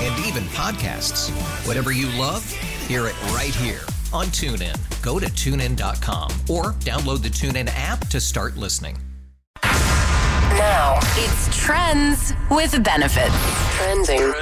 And even podcasts. Whatever you love, hear it right here on TuneIn. Go to tunein.com or download the TuneIn app to start listening. Now it's Trends with Benefits. Trending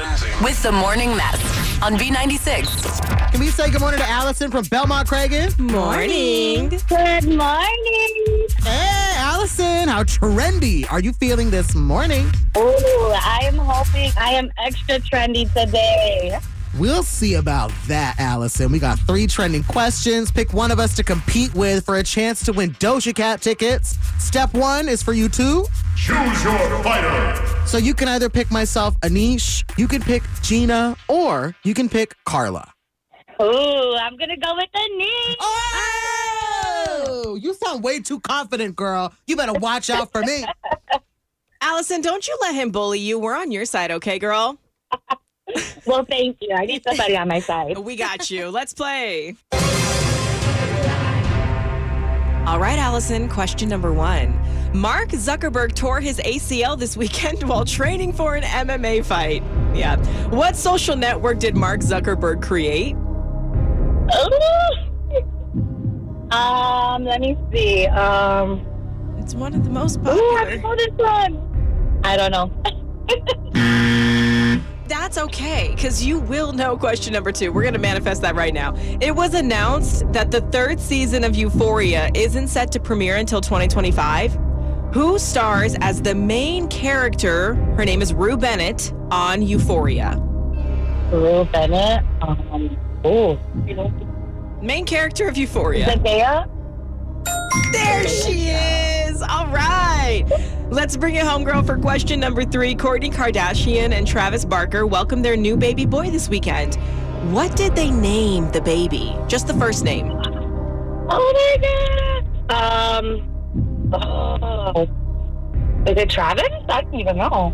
with the Morning Mess on B96. Can we say good morning to Alison from Belmont Cragin? Morning. Good morning. Hey, Alison, how trendy are you feeling this morning? Ooh, I am hoping I am extra trendy today. We'll see about that, Alison. We got three trending questions. Pick one of us to compete with for a chance to win Doja Cat tickets. Step one is for you two. Choose your fighter. So you can either pick myself, Anish, you can pick Gina, or you can pick Carla. Ooh, I'm gonna go with Anish. Oh, you sound way too confident, girl. You better watch out for me. Alison, don't you let him bully you. We're on your side, okay, girl? Well, thank you. I need somebody on my side. We got you. Let's play. All right, Alison, question number one. Mark Zuckerberg tore his ACL this weekend while training for an MMA fight. Yeah. What social network did Mark Zuckerberg create? Ooh. Uh, Um, let me see. Um, It's one of the most ooh, I popular. know this one. I don't know. That's okay, because you will know question number two. We're going to manifest that right now. It was announced that the third season of Euphoria isn't set to premiere until 2025. Who stars as the main character? Her name is Rue Bennett on Euphoria. Rue Bennett. Um, ooh, Main character of Euphoria. Zendaya. There she is. All right. Let's bring it home, girl, for question number three. Kourtney Kardashian and Travis Barker welcomed their new baby boy this weekend. What did they name the baby? Just the first name. Oh my god. Um. Oh. Is it Travis? I don't even know.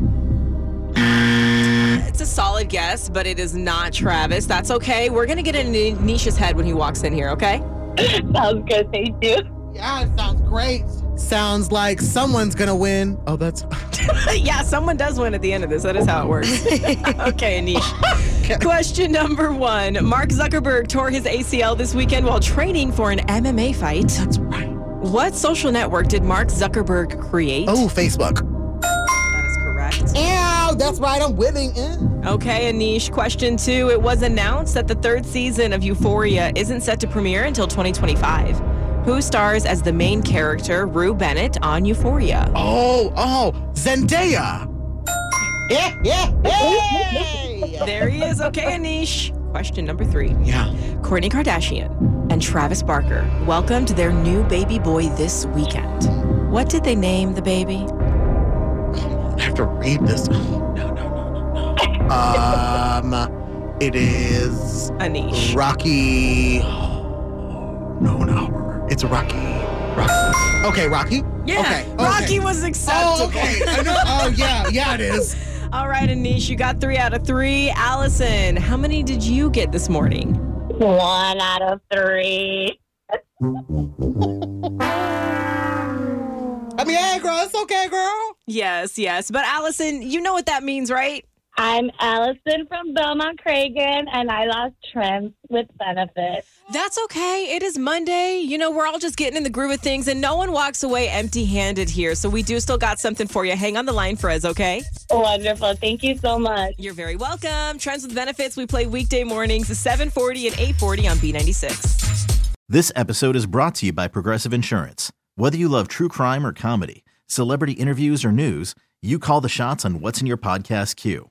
It's a solid guess, but it is not Travis. That's okay. We're going to get in Nisha's head when he walks in here, okay? Sounds good. Thank you. Yeah, it sounds great. Sounds like someone's gonna win. Oh, that's yeah, someone does win at the end of this. That is how it works. okay, Anish. Question number one Mark Zuckerberg tore his ACL this weekend while training for an MMA fight. that's right. What social network did Mark Zuckerberg create? Oh, Facebook. that is correct. Ow, that's right. I'm winning. Eh. Okay, Anish. Question two. It was announced that the third season of Euphoria isn't set to premiere until 2025. Who stars as the main character, Rue Bennett, on Euphoria? Oh, oh, Zendaya. Yeah, yeah, hey. There he is. Okay, Anish. Question number three. Yeah. Kourtney Kardashian and Travis Barker welcomed their new baby boy this weekend. What did they name the baby? I have to read this. No, no, no, no, no. Um, it is Anish. Rocky. No, no, it's Rocky. Rocky. Okay, Rocky. Yeah, Okay. okay. Rocky was acceptable. Oh, okay. I know. Oh, yeah, yeah, it is. All right, Anish, you got three out of three. Alison, how many did you get this morning? One out of three. I mean, hey, girl, it's okay, girl. Yes, yes. But Alison, you know what that means, right? I'm Alison from Belmont Cragin, and I lost trends with benefits. That's okay. It is Monday. You know, we're all just getting in the groove of things, and no one walks away empty handed here. So we do still got something for you. Hang on the line for us, okay? Wonderful. Thank you so much. You're very welcome. Trends with benefits. We play weekday mornings, 740 and 840 on B96. This episode is brought to you by Progressive Insurance. Whether you love true crime or comedy, celebrity interviews or news, you call the shots on what's in your podcast queue.